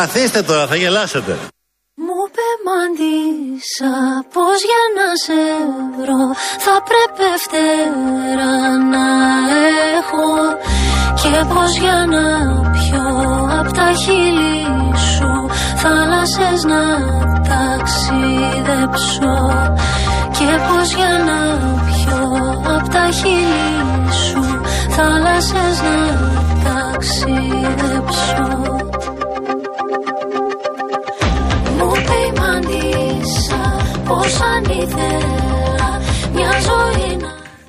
Καθίστε τώρα, θα γελάσετε. Μου πεμαντήσα πως για να σε βρω. Θα πρέπει φτερά να έχω. Και πως για να πιω απ' τα χείλη σου. Θάλασσες να ταξιδέψω. Και πως για να πιω απ' τα χείλη σου. Θάλασσες να ταξιδέψω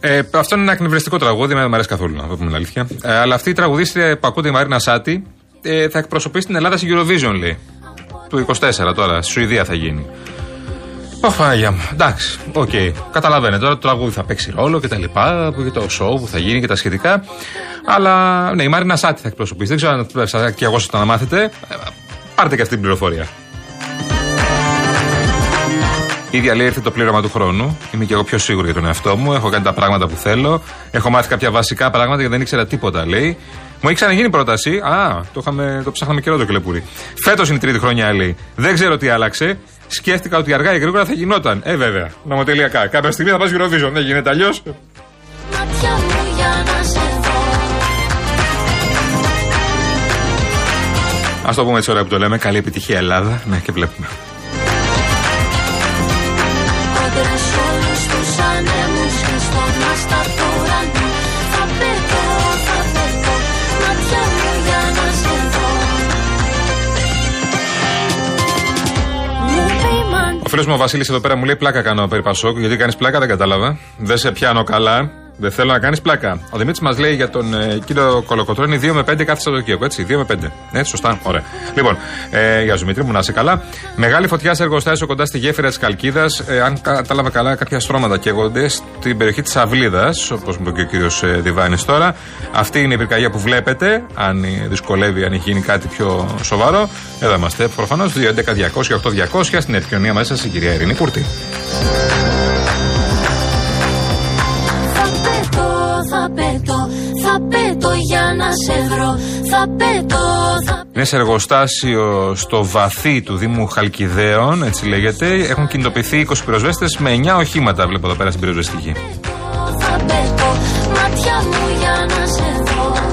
Ε, αυτό είναι ένα εκνευριστικό τραγούδι, δεν μου αρέσει καθόλου να το πούμε την αλήθεια. Ε, αλλά αυτή η τραγουδίστρια που ακούτε η Μαρίνα Σάτι ε, θα εκπροσωπήσει την Ελλάδα στην Eurovision, λέει. Του 24 τώρα, στη Σουηδία θα γίνει. Ω Παναγία μου. Εντάξει, οκ. Καταλαβαίνετε τώρα το τραγούδι θα παίξει ρόλο και τα λοιπά, και το show που θα γίνει και τα σχετικά. Αλλά ναι, η Μαρίνα Σάτι θα εκπροσωπήσει. Δεν ξέρω αν σα και εγώ σας το να μάθετε. Ε, πάρτε και αυτή την πληροφορία. Ήδη λέει ήρθε το πλήρωμα του χρόνου. Είμαι και εγώ πιο σίγουρη για τον εαυτό μου. Έχω κάνει τα πράγματα που θέλω. Έχω μάθει κάποια βασικά πράγματα γιατί δεν ήξερα τίποτα, λέει. Μου έχει ξαναγίνει πρόταση. Α, το, είχαμε, το ψάχναμε καιρό το κελεπούρι. Φέτος είναι η τρίτη χρονιά, λέει. Δεν ξέρω τι άλλαξε. Σκέφτηκα ότι αργά ή γρήγορα θα γινόταν. Ε, βέβαια. Νομοτελειακά. Κάποια στιγμή θα πας Eurovision. Δεν γίνεται αλλιώς. μάτια μου για να σε δω Α το πούμε έτσι ώρα που το λέμε. Καλή επιτυχία, Ελλάδα. Ναι, και βλέπουμε. Ο φίλος μου ο Βασίλης εδώ πέρα μου λέει πλάκα κάνω περί Πασόκ. Γιατί κάνεις πλάκα, δεν κατάλαβα. Δεν σε πιάνω καλά. Δεν θέλω να κάνεις πλάκα. Ο Δημήτρης μας λέει για τον ε, κύριο Κολοκοτρόνη 2 με 5 κάθε Σαββατοκύριακο. Έτσι, 2 με 5. Ναι, σωστά. Ωραία. Λοιπόν, ε, για Δημήτρη μου να είσαι καλά. Μεγάλη φωτιά σε εργοστάσιο κοντά στη γέφυρα της Καλκίδας. Ε, αν κατάλαβα καλά, κάποια στρώματα καίγονται στην περιοχή της Αυλίδας, όπως μου είπε και ο κύριος ε, Διβάνης τώρα. Αυτή είναι η πυρκαγιά που βλέπετε. Αν ε, δυσκολεύει, αν έχει γίνει κάτι πιο σοβαρό. Εδώ είμαστε προφανώς. 2.11.200 στην επικοινωνία μέσα η κυρία Ειρήνη Κούρτη. Σε βρω Θα πετώ, θα Είναι σε εργοστάσιο στο βαθύ του Δήμου Χαλκιδαίων, έτσι λέγεται. Έχουν κινητοποιηθεί 20 πυροσβέστες με 9 οχήματα, βλέπω εδώ πέρα στην πυροσβεστική. πετώ, θα πετώ Μάτια μου για να σε δω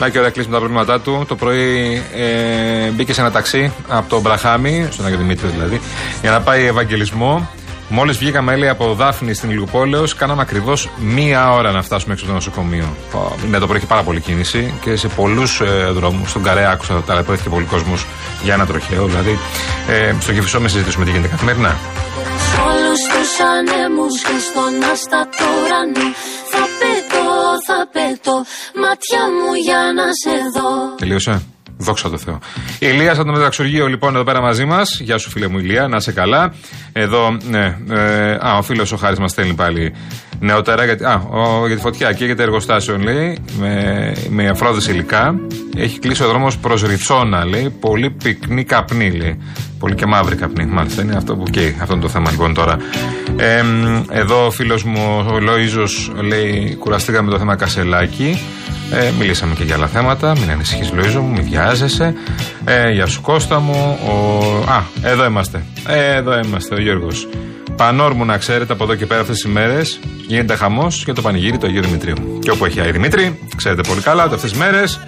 Να και ωραία κλείσουμε τα προβλήματά του. Το πρωί ε, μπήκε σε ένα ταξί από τον Μπραχάμι, στον Άγιο Δημήτριο δηλαδή, για να πάει Ευαγγελισμό. Μόλις βγήκαμε, λέει, από Δάφνη στην Ηλιουπόλεω, κάναμε ακριβώς μία ώρα να φτάσουμε έξω από το νοσοκομείο. Πω, Ναι, το πρωί έχει πάρα πολύ κίνηση και σε πολλούς ε, δρόμους. Στον Καρέ άκουσα ότι ταλαιπωρήθηκε πολύ κόσμος για ένα τροχαίο. Δηλαδή, ε, στο Κεφισό μες συζητήσουμε τι γίνεται καθημερινά. Σ' όλους τους ανέμους και στον άστατο ουρανό Θα πετώ, θα πετώ Μάτια μου για να σε δω Τελείωσε. Δόξα τω Θεώ. Η Ηλία από το Μεταξουργείο λοιπόν εδώ πέρα μαζί μας. Γεια σου φίλε μου Ηλία, να είσαι καλά. Εδώ, ναι. Ε, α, ο φίλος ο Χάρης μας στέλνει πάλι νεότερα γιατί, α, ο, για τη φωτιά και για το εργοστάσιο λέει με, με αφρόδες υλικά. Έχει κλείσει ο δρόμος προς Ριτσόνα λέει. Πολύ πυκνή καπνή λέει. Πολύ και μαύρη καπνή. Μάλιστα είναι αυτό που καίει. Αυτό είναι το θέμα λοιπόν τώρα. Ε, εδώ ο φίλος μου ο Λοίζο λέει κουραστήκαμε με το θέμα Κασελάκη. Ε, μιλήσαμε και για άλλα θέματα. Μην ανησυχείς, Λοίζο μου, μην βιάζεσαι. Ε, γεια σου, Κώστα μου. Ο... Α, εδώ είμαστε. Ε, εδώ είμαστε, ο Γιώργος. Πανόρμου να ξέρετε από εδώ και πέρα αυτές τις μέρες γίνεται χαμός για το πανηγύρι του Αγίου Δημητρίου. Και όπου έχει Άγιο Δημήτρη, ξέρετε πολύ καλά ότι αυτές τις μέρες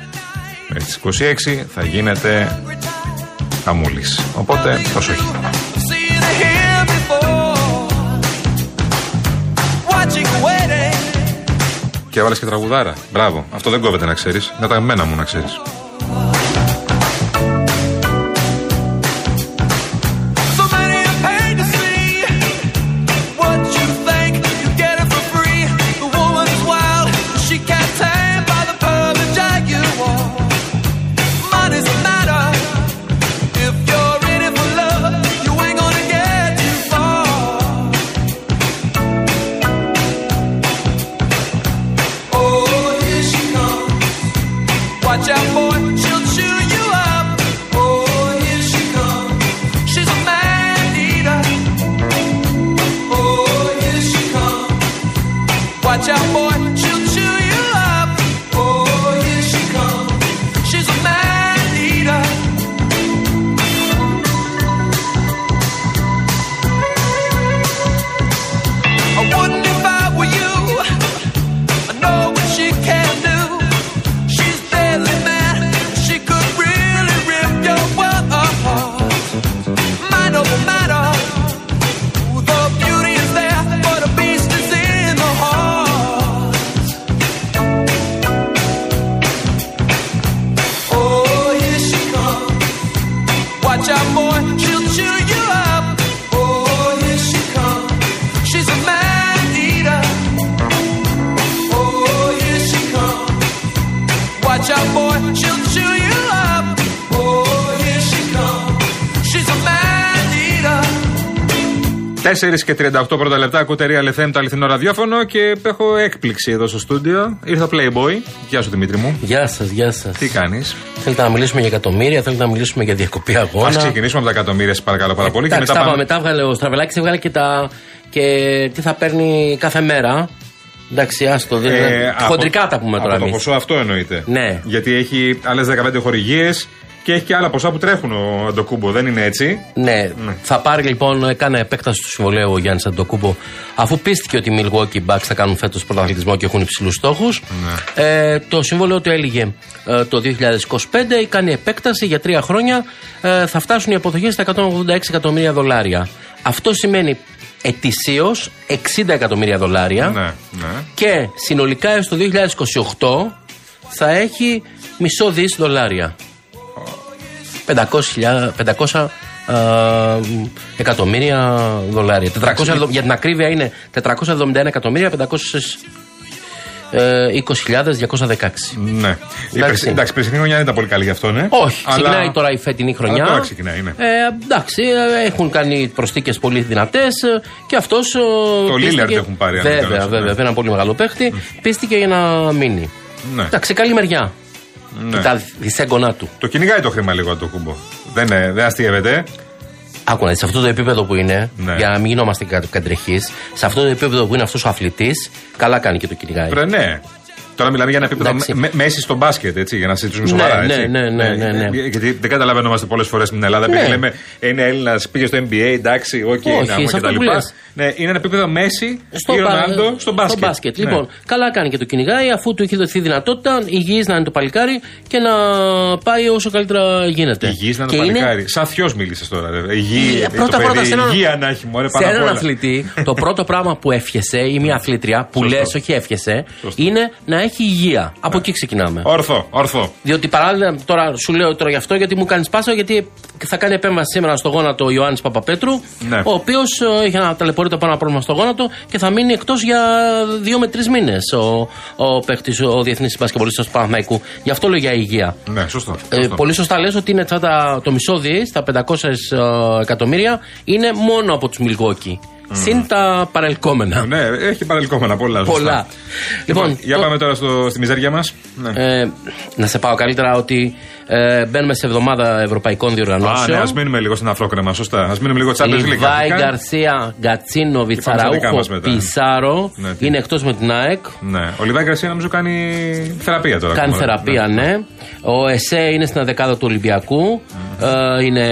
μέχρι τις 26 θα γίνεται χαμούλης. Οπότε, προσοχή. Και έβαλες και τραγουδάρα. Μπράβο. Αυτό δεν κόβεται να ξέρεις. Είναι τα μένα μου να ξέρεις. 4 και 38 πρώτα λεπτά ακούτε Real FM το αληθινό ραδιόφωνο και έχω έκπληξη εδώ στο στούντιο. Ήρθα Playboy. Γεια σου Δημήτρη μου. Γεια σας, γεια σας. Τι κάνεις; Θέλετε να μιλήσουμε για εκατομμύρια, θέλετε να μιλήσουμε για διακοπή αγώνα; Α ξεκινήσουμε από τα εκατομμύρια, σε παρακαλώ πάρα πολύ. Εντάξει, και μετά τα πάμε. μετά έβγαλε ο Στραβελάκης, έβγαλε και, τα, και τι θα παίρνει κάθε μέρα. Εντάξει, άστο. δεν- Ε, χοντρικά από- τα πούμε τώρα Από το εμείς. ποσό αυτό εννοείται. Ναι. Γιατί έχει άλλες 15 χορηγίες και έχει και άλλα ποσά που τρέχουν ο Αντοκούμπο. Δεν είναι έτσι; Ναι. θα πάρει λοιπόν, έκανε επέκταση του συμβολέου ο Γιάννης Αντοκούμπο, αφού πίστηκε ότι οι Milwaukee Bucks θα κάνουν φέτος πρωταθλητισμό και έχουν υψηλούς στόχους. Ναι. Ε, το συμβόλαιο του έλυγε ε, το 2025, κάνει επέκταση για τρία χρόνια. Ε, θα φτάσουν οι αποδοχές στα 186 εκατομμύρια δολάρια. Αυτό σημαίνει ετησίως 60 εκατομμύρια δολάρια. Ναι, ναι. Και συνολικά έως το 2028 θα έχει μισό δις δολάρια. 500, 500 ε, εκατομμύρια δολάρια. 400, για την ακρίβεια είναι 471 εκατομμύρια 520.216. Ναι. Η περσι- Εντάξει, η περσινή χρονιά δεν ήταν πολύ καλή γι' αυτό, ναι. Όχι, Αλλά- ξεκινάει τώρα η φετινή χρονιά. Αλλά τώρα ξεκινάει, ναι. Ε, εντάξει, ε, έχουν κάνει προσθήκες πολύ δυνατές και αυτός. Το Lillard έχουν πάρει, αν δεν Βέβαια, κάνω λάθος, βέβαια, ναι. ένα πολύ μεγάλο παίχτη. Πίστηκε για να μείνει. Ναι. Εντάξει, καλή μεριά. Ναι. Και τα δισέγγονά του. Το κυνηγάει το χρήμα λίγο το κούμπο. Δεν, είναι, δεν αστείευεται. Άκου να δεις, σε αυτό το επίπεδο που είναι, Ναι. για να μην γινόμαστε κα- κακεντρεχείς, σε αυτό το επίπεδο που είναι αυτός ο αθλητής, καλά κάνει και το κυνηγάει. Πρε, ναι. Τώρα μιλάμε για ένα επίπεδο Εντάξει. με, μέσης στο μπάσκετ, έτσι, για να συζητήσουμε Ναι, σοβαρά. ναι, έτσι. ναι, ναι, ναι, ναι. Γιατί δεν καταλαβαίνομαστε πολλές φορές στην Ελλάδα. Επειδή Ναι. λέμε είναι Έλληνας, πήγε στο NBA, εντάξει, οκ, Όχι, να σε πούμε αυτό κτλ. που λες. Ναι, είναι ένα επίπεδο μέση Στο, ή μπα- Ρονάλντο στο μπάσκετ. Ναι. Λοιπόν, καλά κάνει και το κυνηγάει αφού του έχει δοθεί δυνατότητα υγιής να είναι το παλικάρι και να πάει όσο καλύτερα γίνεται. Υγιής να είναι Και το είναι- παλικάρι. Σαν θειό μίλησες τώρα. Ρε. Υγιή, Ε, το πρώτα, παιδί, πρώτα, σε έναν- υγεία να έχει μωρέ σε πάνω απ' έναν όλα. αθλητή, το πρώτο πράγμα που εύχεσαι ή μια αθλήτρια, που Σωστό. λες, όχι εύχεσαι, Σωστό. είναι να έχει υγεία. Από εκεί ξεκινάμε. Ορθό, ορθό. Διότι παράλληλα, τώρα σου λέω τώρα γι' αυτό, γιατί μου κάνεις πάσα, γιατί θα κάνει επέμβαση σήμερα στο γόνατο ο Ιωάννης Παπαπέτρου, Ναι. ο οποίος έχει ένα ταλαιπωρείται πάνω από πρόβλημα στο γόνατο και θα μείνει εκτός για δύο με τρεις μήνες ο, ο παίχτη, ο διεθνής μπασκεμπολίστα του Παναθηναϊκού. Γι' αυτό λέω για υγεία. Ναι, σωστό. Ε, σωστό. πολύ σωστά λες ότι είναι αυτά τα, το μισό δις, τα 500 ε, εκατομμύρια, είναι μόνο από τους Μιλγόκι. Συν τα παρελκόμενα. Ναι, έχει παρελκόμενα πολλά. σωστά. Πολλά. Λοιπόν, για το- πάμε τώρα στο, στη μιζέρια μας. Ναι. ε, να σε πάω καλύτερα ότι ε, μπαίνουμε σε εβδομάδα ευρωπαϊκών Α, ναι, διοργανώσεων. ας μείνουμε λίγο στην αφρόκρεμα, σωστά. Α μείνουμε λίγο Champions League. Λιβάη, αρχικά. Γκαρσία, Γκατσίνο, πάμε στα δικά Βιτσαραούχο, μας μετά. Πισάρο Ναι, τι. είναι εκτός με την ΑΕΚ. Ναι. Ο Λιβάη Γκαρσία νομίζω κάνει θεραπεία τώρα. Κάνει ακόμα. θεραπεία, ναι. Ο ΕΣΕ είναι στην δεκάδα του Ολυμπιακού. Ε, είναι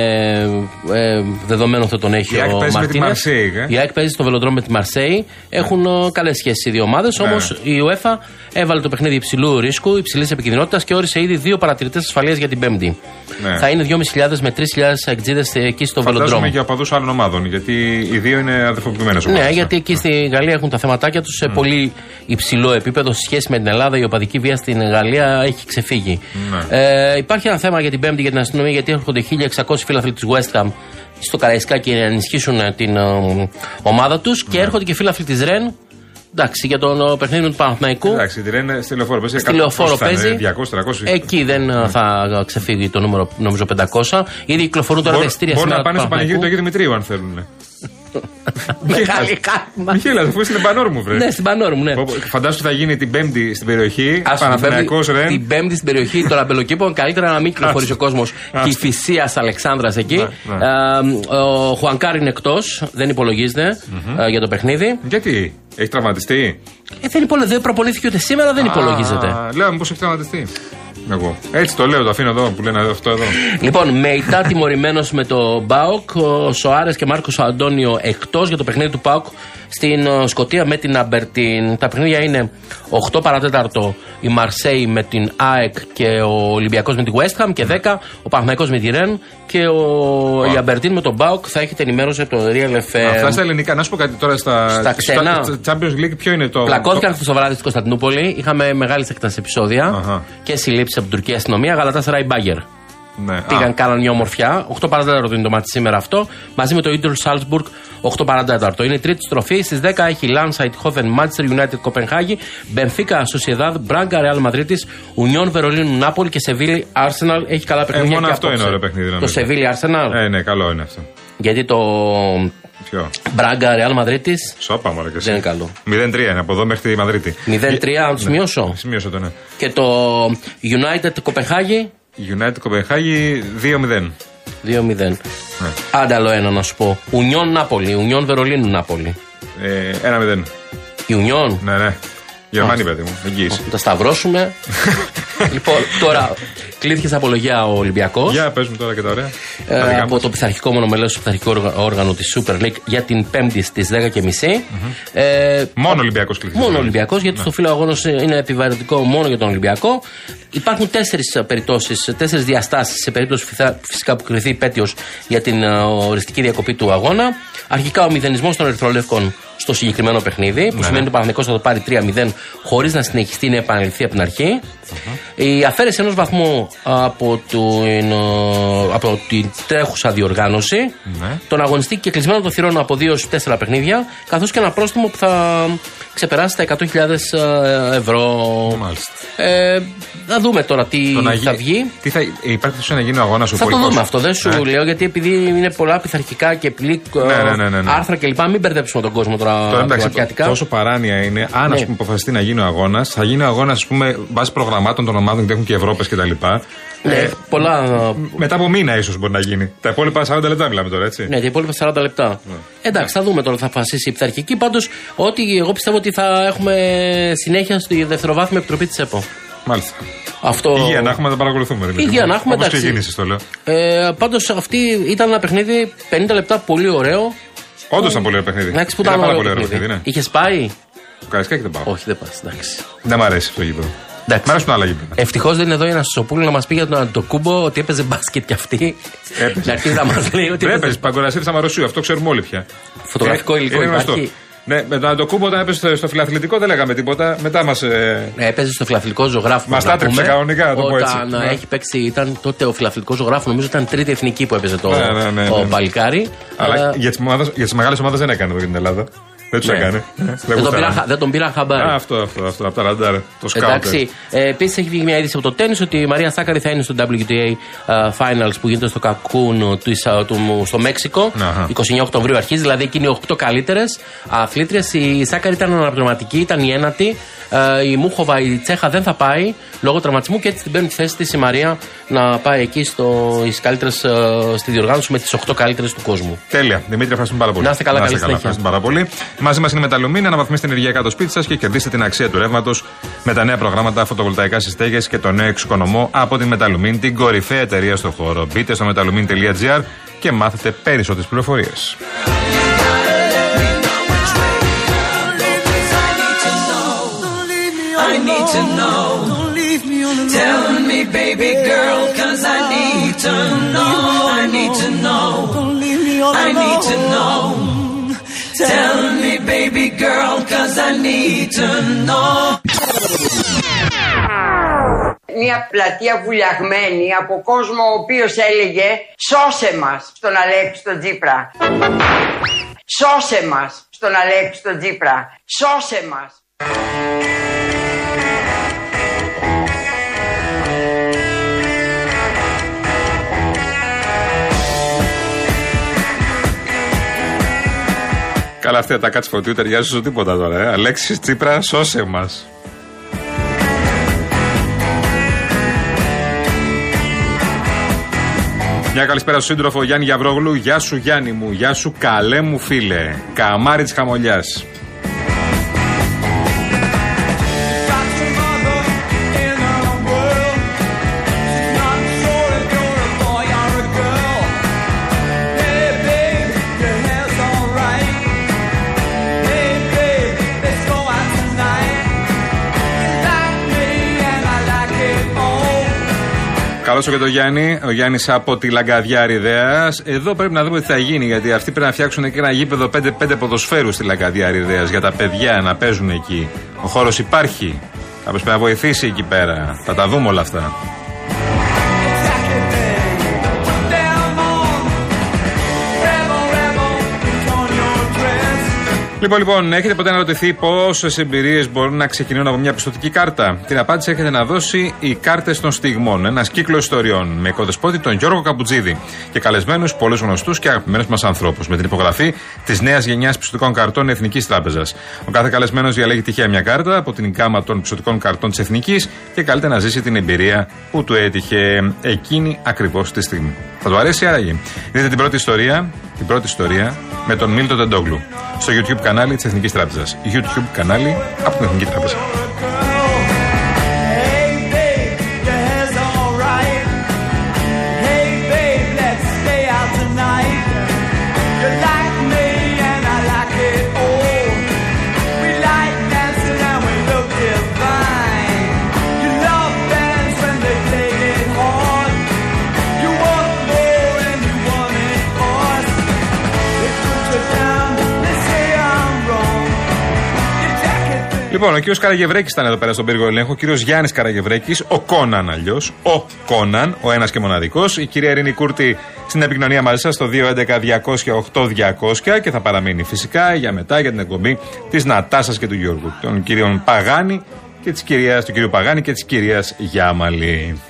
ε, δεδομένο θα τον έχει Η ΑΕΚ ο παίζει με τη Μαρτίνες. Marseille, ε. Η ΑΕΚ παίζει στο βελοδρόμιο με τη Μαρσέη. Έχουν καλές σχέσεις οι δύο ομάδες. Ναι. Όμως η UEFA έβαλε το παιχνίδι υψηλού ρίσκου, υψηλής επικινδυνότητα και όρισε ήδη δύο παρατηρητές ασφαλείας για την Πέμπτη. Ναι. Θα είναι 2.500 με 3.000 εξήδε εκεί στο Φαντάζομαι βελοδρόμιο. και οπαδούς άλλων ομάδων. Γιατί οι δύο είναι αδερφοποιημένες ομάδες. Ναι, γιατί εκεί στη Γαλλία έχουν τα θεματάκια τους σε πολύ υψηλό επίπεδο σε σχέση με την Ελλάδα. Η οπαδική βία στην Γαλλία έχει ξεφύγει. Ε, υπάρχει ένα θέμα για την Πέμπτη για την αστυνομία, γιατί έρχονται 1600 φίλαθλοι της West Ham στο Καραϊσκάκι να ενισχύσουν ε, την ε, ομάδα τους και έρχονται και φίλαθλοι της Ρεν. Εντάξει, για τον ε, παιχνίδι του Παναθηναϊκού. Εντάξει, τη λένε στη λεωφόρο παίζει. Στη λεωφόρο παίζει. 200-300. Εκεί δεν ε, θα ξεφύγει το νούμερο, νομίζω, 500. Ήδη κυκλοφορούν τώρα τα Μπορούν ειστήρια μπορούν σήμερα να πάνε του στο πανηγύρι του Παναθηναϊκού. Αγίου Δημητρίου αν θέλουν. Μεγάλη κάρμα. Μιχέλα, αφού στην Επανόρμου, βρε. Ναι, στην Πανόρμου, ναι. Πω, πω, Φαντάσου θα γίνει την Πέμπτη στην περιοχή. Ας την Παναθηναϊκός Πέμπτη- Ρεν. Την Πέμπτη στην περιοχή των αμπελοκήπων, καλύτερα να μην κυκλοφορήσει ο κόσμος. Και η Φυσία Αλεξάνδρας εκεί. Ναι, Ε, ο Χουανκάρ είναι εκτός, δεν υπολογίζεται ε, για το παιχνίδι. Γιατί, έχει τραυματιστεί; Ε, δεν, υπολο... δεν προπονήθηκε ούτε σήμερα, δεν υπολογίζεται. Α, Λέω, μήπω έχει τραυματιστεί. Εγώ. Έτσι το λέω, το αφήνω εδώ που λένε αυτό εδώ. Λοιπόν, Μεϊτά τιμωρημένος με το Μπάουκ, ο Σοάρες και Μάρκος Αντώνιο εκτός για το παιχνίδι του Πάουκ στην ε, Σκωτία με την Αμπερτίν. Τα παιχνίδια είναι 8 παρατέταρτο η Μαρσέη με την ΑΕΚ και ο Ολυμπιακός με τη West Ham και 10 ο Παναθηναϊκός με τη Ρεν και ο, η Αμπερντίν με τον ΠΑΟΚ θα έχετε ενημέρωση από το Real FM. Αυτά στα ελληνικά. Να σου πω κάτι τώρα στα, Στα ξένα. στα Champions League, ποιο είναι το. Πλακώθηκαν χθες το βράδυ στην Κωνσταντινούπολη. Είχαμε μεγάλη έκταση επεισόδια Αχα. και συλλήψεις από την τουρκική αστυνομία. Γαλατά Μπάγερν. Ναι. Πήγαν, Α, κάναν μια ομορφιά. 8 παρατέταρτο είναι το ματς σήμερα αυτό. Μαζί με το Ιντερ Salzburg 8 παρατέταρτο. Είναι η τρίτη στροφή. Στις 10 έχει Λανς, Αϊντχόφεν, Manchester United, Κοπενχάγη, Μπενφίκα, Σοσιεδάδ, Μπράγκα, Ρεάλ Μαδρίτη, Ουνιόν Βερολίνου, Νάπολη και Σεβίλη, Arsenal. Έχει καλά παιχνίδια. μόνο και αυτό απόψε. είναι ωραίο παιχνίδι, Το νομίζω. Σεβίλη Arsenal. Ε, ναι, καλό είναι αυτό. Γιατί το, Ποιο; Μπράγκα, Ρεάλ Μαδρίτη. Σώπα μου, και εσύ. Δεν είναι καλό. 0-3 είναι από εδώ μέχρι τη Μαδρίτη. 0-3, αν τους μειώσω. Σημείωσε το ναι. Και το United Κοπεχάγη United Κοπεχάγη 2-0. 2-0. Ναι. Άντε άλλο ένα να σου πω. Ουνιόν Νάπολη. Ουνιόν Βερολίνου Νάπολη. Ε, 1-0. Η Ουνιόν. Ναι, ναι. Γερμανοί, παιδί μου. Εγγύηση. Θα τα σταυρώσουμε. λοιπόν, τώρα κλείθηκε σε απολογία ο Ολυμπιακός. Για πες μου τώρα και τα ωραία. Τα Ε, δικά από μας. το πειθαρχικό μονομελέ του πειθαρχικού όργα- όργανο της Super League για την 5η στις 10.30. Ε, Μόνο Ολυμπιακός κλείθηκε. Μόνο Ολυμπιακός, γιατί Ναι. στο φύλλο αγώνα είναι επιβαρυντικό μόνο για τον Ολυμπιακό. Υπάρχουν τέσσερις περιπτώσεις, τέσσερις διαστάσεις σε περίπτωση φυθα- φυσικά που κρυθεί υπέτειο για την ε, οριστική διακοπή του αγώνα. Αρχικά ο μηδενισμός των Ερυθρολεύκων στο συγκεκριμένο παιχνίδι, που Ναι, σημαίνει ότι ο Παναθηναϊκός θα το πάρει 3-0 χωρίς να συνεχιστεί να επαναληφθεί από την αρχη Η αφαίρεση ενός βαθμού από, την, ε, από την τρέχουσα διοργάνωση, Ναι. τον αγωνιστή και κλεισμένο των θυρών από 2 στου 4 παιχνίδια, καθώς και ένα πρόστιμο που θα ξεπεράσει τα 100.000 ευρώ. Μάλιστα. Ε, θα δούμε τώρα τι Το να θα γι- βγει. Τι θα, υπάρχει τόσο να γίνει ο αγώνας ο Θα το Πολικός. δούμε αυτό. Δεν σου Ναι. λέω γιατί επειδή είναι πολλά πειθαρχικά και πλήκ, Ναι, ναι, ναι, ναι, ναι. άρθρα κλπ. Μην μπερδέψουμε τον κόσμο τώρα, Τώρα εντάξει, βαθιάτικα. τόσο παράνοια είναι. Αν Ναι. ας πούμε, αποφασιστεί να γίνει ο αγώνας, θα γίνει ο αγώνας βάσει προγραμμάτων των ομάδων και έχουν και Ευρώπες κτλ. Ναι, Ε, πολλά. μετά από μήνα ίσως μπορεί να γίνει. Τα υπόλοιπα 40 λεπτά μιλάμε τώρα, έτσι. Ναι, τα υπόλοιπα 40 λεπτά. Εντάξει, θα δούμε τώρα τι θα αποφασίσει η πειθαρχική. Πάντως, ότι εγώ πιστεύω ότι θα έχουμε συνέχεια στη δευτεροβάθμια επιτροπή της ΕΠΟ. Μάλιστα. Αυτό... Υγεία να έχουμε να τα παρακολουθούμε. Δημήτρη Υγεία μου. να έχουμε, Όπως εντάξει. ξεκίνησες, το λέω. Ε, Πάντως, αυτή ήταν ένα παιχνίδι 50 λεπτά πολύ ωραίο. Όντως ήταν πολύ ωραίο παιχνίδι. Εντάξει, που Ήταν ήταν πάρα ωραίο πολύ ωραίο παιχνίδι. παιχνίδι, ναι. Είχες πάει; Το Καρισκάκι δεν πάω. Όχι, δεν πας. Εντάξει. Δεν μ' αρέσει αυτό το γήπεδο. Εντάξει. Μ' αρέσουν άλλα γήπεδα. Ευτυχώς δεν είναι εδώ η Αναστασοπούλου να μας πει για τον Αντοκούμπο ότι έπαιζε μπάσκετ κι αυτή. Έπαιζε. να αρχίσει να μας λέει ότι. Δεν έπαιζε- έπαιζε Παγκορασίδη Σαμαροσίου, αυτό ξέρουμε όλοι πια. Φωτογραφικό Ε, υλικό είναι γνωστό. υπάρχει. Ναι, με τον Αντοκούμπο όταν έπεσε στο, στο φιλαθλητικό δεν λέγαμε τίποτα. Μετά μας. Ε, Ναι, Έπαιζε στο φιλαθλητικό ζωγράφο. Μας να τα έτρεψε πούμε. κανονικά, να το πω έτσι. Όταν Ναι. έχει παίξει, ήταν τότε ο φιλαθλητικός ζωγράφος, νομίζω ήταν τρίτη εθνική που έπαιζε το Ναι, ναι, ναι, ο ναι. Μπαλικάρη. αλλά Ε, για τις μεγάλες ομάδες δεν έκανε εδώ για την Ελλάδα. Δεν του ναι. έκανε. δεν, τον πήρα, δεν τον πήραν χαμπάρι. Α, αυτό, αυτό, αυτό, από τα ραντάρ. Το σκάουτ. Εντάξει. Ε, Επίσης έχει βγει μια είδηση από το τέννη ότι η Μαρία Σάκαρη θα είναι στο WTA ε, Finals που γίνεται στο Κακούν του, Ισα- του- στο Μέξικο. Αχα. 29 Οκτωβρίου αρχίζει, δηλαδή εκείνη οι 8 καλύτερες αθλήτριες. Η Σάκαρη ήταν αναπληρωματική, ήταν η ένατη. Ε, η Μούχοβα, η Τσέχα δεν θα πάει λόγω τραυματισμού και έτσι την παίρνει τη θέση της η Μαρία να πάει εκεί στο, στις καλύτερες, ε, στη διοργάνωση με τις 8 καλύτερες του κόσμου. Τέλεια. Δημήτρη, ευχαριστούμε πάρα πολύ. Να είστε καλά, καλή συνέχεια. Ευχαριστούμε πάρα πολύ. Μαζί μας είναι Μεταλουμίν. Αναβαθμίστε ενεργειακά το σπίτι σας και κερδίστε την αξία του ρεύματος με τα νέα προγράμματα φωτοβολταϊκά στις στέγες και το νέο εξοικονομώ από την Μεταλουμίν, την κορυφαία εταιρεία στο χώρο. Μπείτε στο metalumin.gr και μάθετε περισσότερες πληροφορίες. Need to know. Tell me, baby girl, cause I need to know. I need to know. I need to know. Tell me, baby girl, cause I need to know. Μια πλατεία βουλιαγμένη από κόσμο ο οποίος έλεγε «Σώσε μας» στον Αλέξη τον Τζίπρα. «Σώσε μας» στον Αλέξη τον Τζίπρα. «Σώσε μας». Καλά, αυτή τα κάτσε φωτίου ταιριάζουν στο τίποτα τώρα. Ε. Αλέξης Τσίπρα, σώσε μας. Μια καλησπέρα στον σύντροφο Γιάννη Γιαβρόγλου. Γεια σου Γιάννη μου, γεια σου καλέ μου φίλε. Καμάρι της χαμολιάς. All. Καλώς και τον Γιάννη. Ο Γιάννης από τη Λαγκαδιά Ριδέα. Εδώ πρέπει να δούμε τι θα γίνει, γιατί αυτοί πρέπει να φτιάξουν και ένα γήπεδο 5-5 ποδοσφαίρους στη Λαγκαδιά Ριδέα για τα παιδιά να παίζουν εκεί. Ο χώρος υπάρχει. Κάποιο πρέπει να βοηθήσει εκεί πέρα. Θα τα δούμε όλα αυτά. Λοιπόν, λοιπόν, έχετε ποτέ αναρωτηθεί πόσες εμπειρίες μπορούν να ξεκινούν από μια πιστοτική κάρτα; Την απάντηση έχετε να δώσει οι κάρτες των στιγμών. Ένας κύκλος ιστοριών με οικοδεσπότη τον Γιώργο Καμπουτζίδη και καλεσμένους πολλούς γνωστούς και αγαπημένους μας ανθρώπους. Με την υπογραφή της νέας γενιάς πιστοτικών καρτών Εθνικής Τράπεζας. Ο κάθε καλεσμένος διαλέγει τυχαία μια κάρτα από την γκάμα των πιστοτικών καρτών της Εθνικής και καλείται να ζήσει την εμπειρία που του έτυχε εκείνη ακριβώς τη στιγμή. Θα του αρέσει άραγε. Δείτε την πρώτη ιστορία, την πρώτη ιστορία με τον Μίλτο Τεντόγλου στο YouTube κανάλι της Εθνικής Τράπεζας. YouTube κανάλι από την Εθνική Τράπεζα. Λοιπόν, ο κύριος Καραγευρέκης ήταν εδώ πέρα στον πύργο ελέγχου. Ο κύριος Γιάννης Καραγευρέκης, ο Κόναν αλλιώς. Ο Κόναν, ο ένας και μοναδικός. Η κυρία Ειρήνη Κούρτη στην επικοινωνία μαζί σας στο 211-200-8200 και θα παραμείνει φυσικά για μετά για την εκπομπή της Νατάσας και του Γιώργου. Των κυρίων Παγάνη και της κυρίας, του κύριου Παγάνη και της κυρίας Γιάμαλη.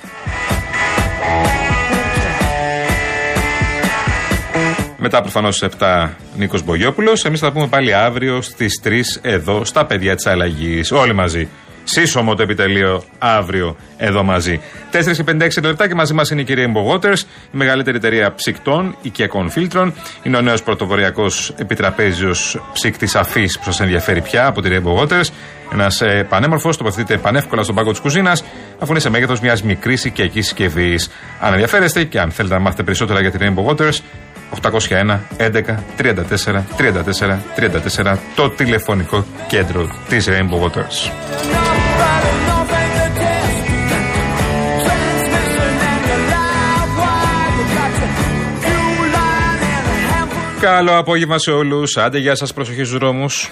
Μετά προφανώς στις 7 Νίκος Μπογιόπουλος. Εμείς θα πούμε πάλι αύριο στις 3 εδώ στα παιδιά της αλλαγής. Όλοι μαζί. Σύσσωμο το επιτελείο αύριο εδώ μαζί. 4 και 56 λεπτά και μαζί μας είναι η κυρία Imbo Waters, η μεγαλύτερη εταιρεία ψυκτών οικιακών φίλτρων. Είναι ο νέος πρωτοβοριακός επιτραπέζιος ψύκτης αφής που σας ενδιαφέρει πια από την Rainbow Waters. Ένας ε, πανέμορφος, τοποθετείται πανεύκολα στον πάγκο της κουζίνας, αφού είναι σε μέγεθος μιας μικρής οικιακής συσκευής. Αν ενδιαφέρεστε και αν θέλετε να μάθετε περισσότερα για την Rainbow Waters, 801 11 34 34 34 το τηλεφωνικό κέντρο της Rainbow Waters. Καλό απόγευμα σε όλους. Άντε γεια σας προσοχή στους δρόμους.